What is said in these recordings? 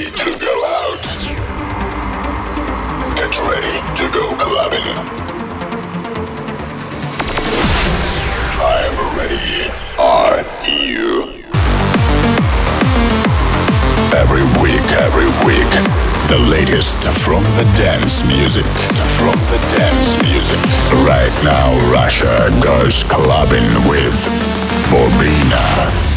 ready to go out. Get ready to go clubbing. I'm ready. Are you? Every week, every week, the latest from the dance music. From the dance music. Right now, Russia goes clubbing with Bobina.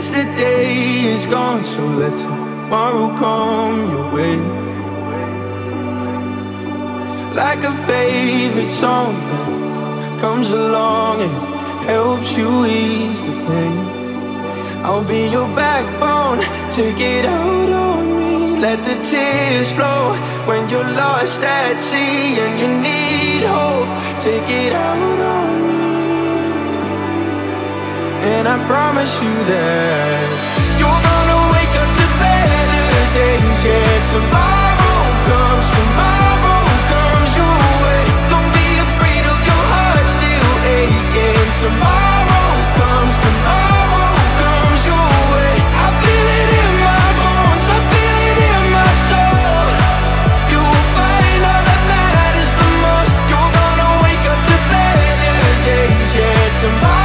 Yesterday is gone, so let tomorrow come your way. Like a favorite song that comes along and helps you ease the pain. I'll be your backbone, take it out on me. Let the tears flow when you're lost at sea and you need hope. Take it out on me. And I promise you that You're gonna wake up to better days. Yeah, tomorrow comes, tomorrow comes your way. Don't be afraid of your heart still aching. Tomorrow comes, tomorrow comes your way. I feel it in my bones, I feel it in my soul. You will find all that matters the most. You're gonna wake up to better days. Yeah, tomorrow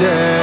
Yeah.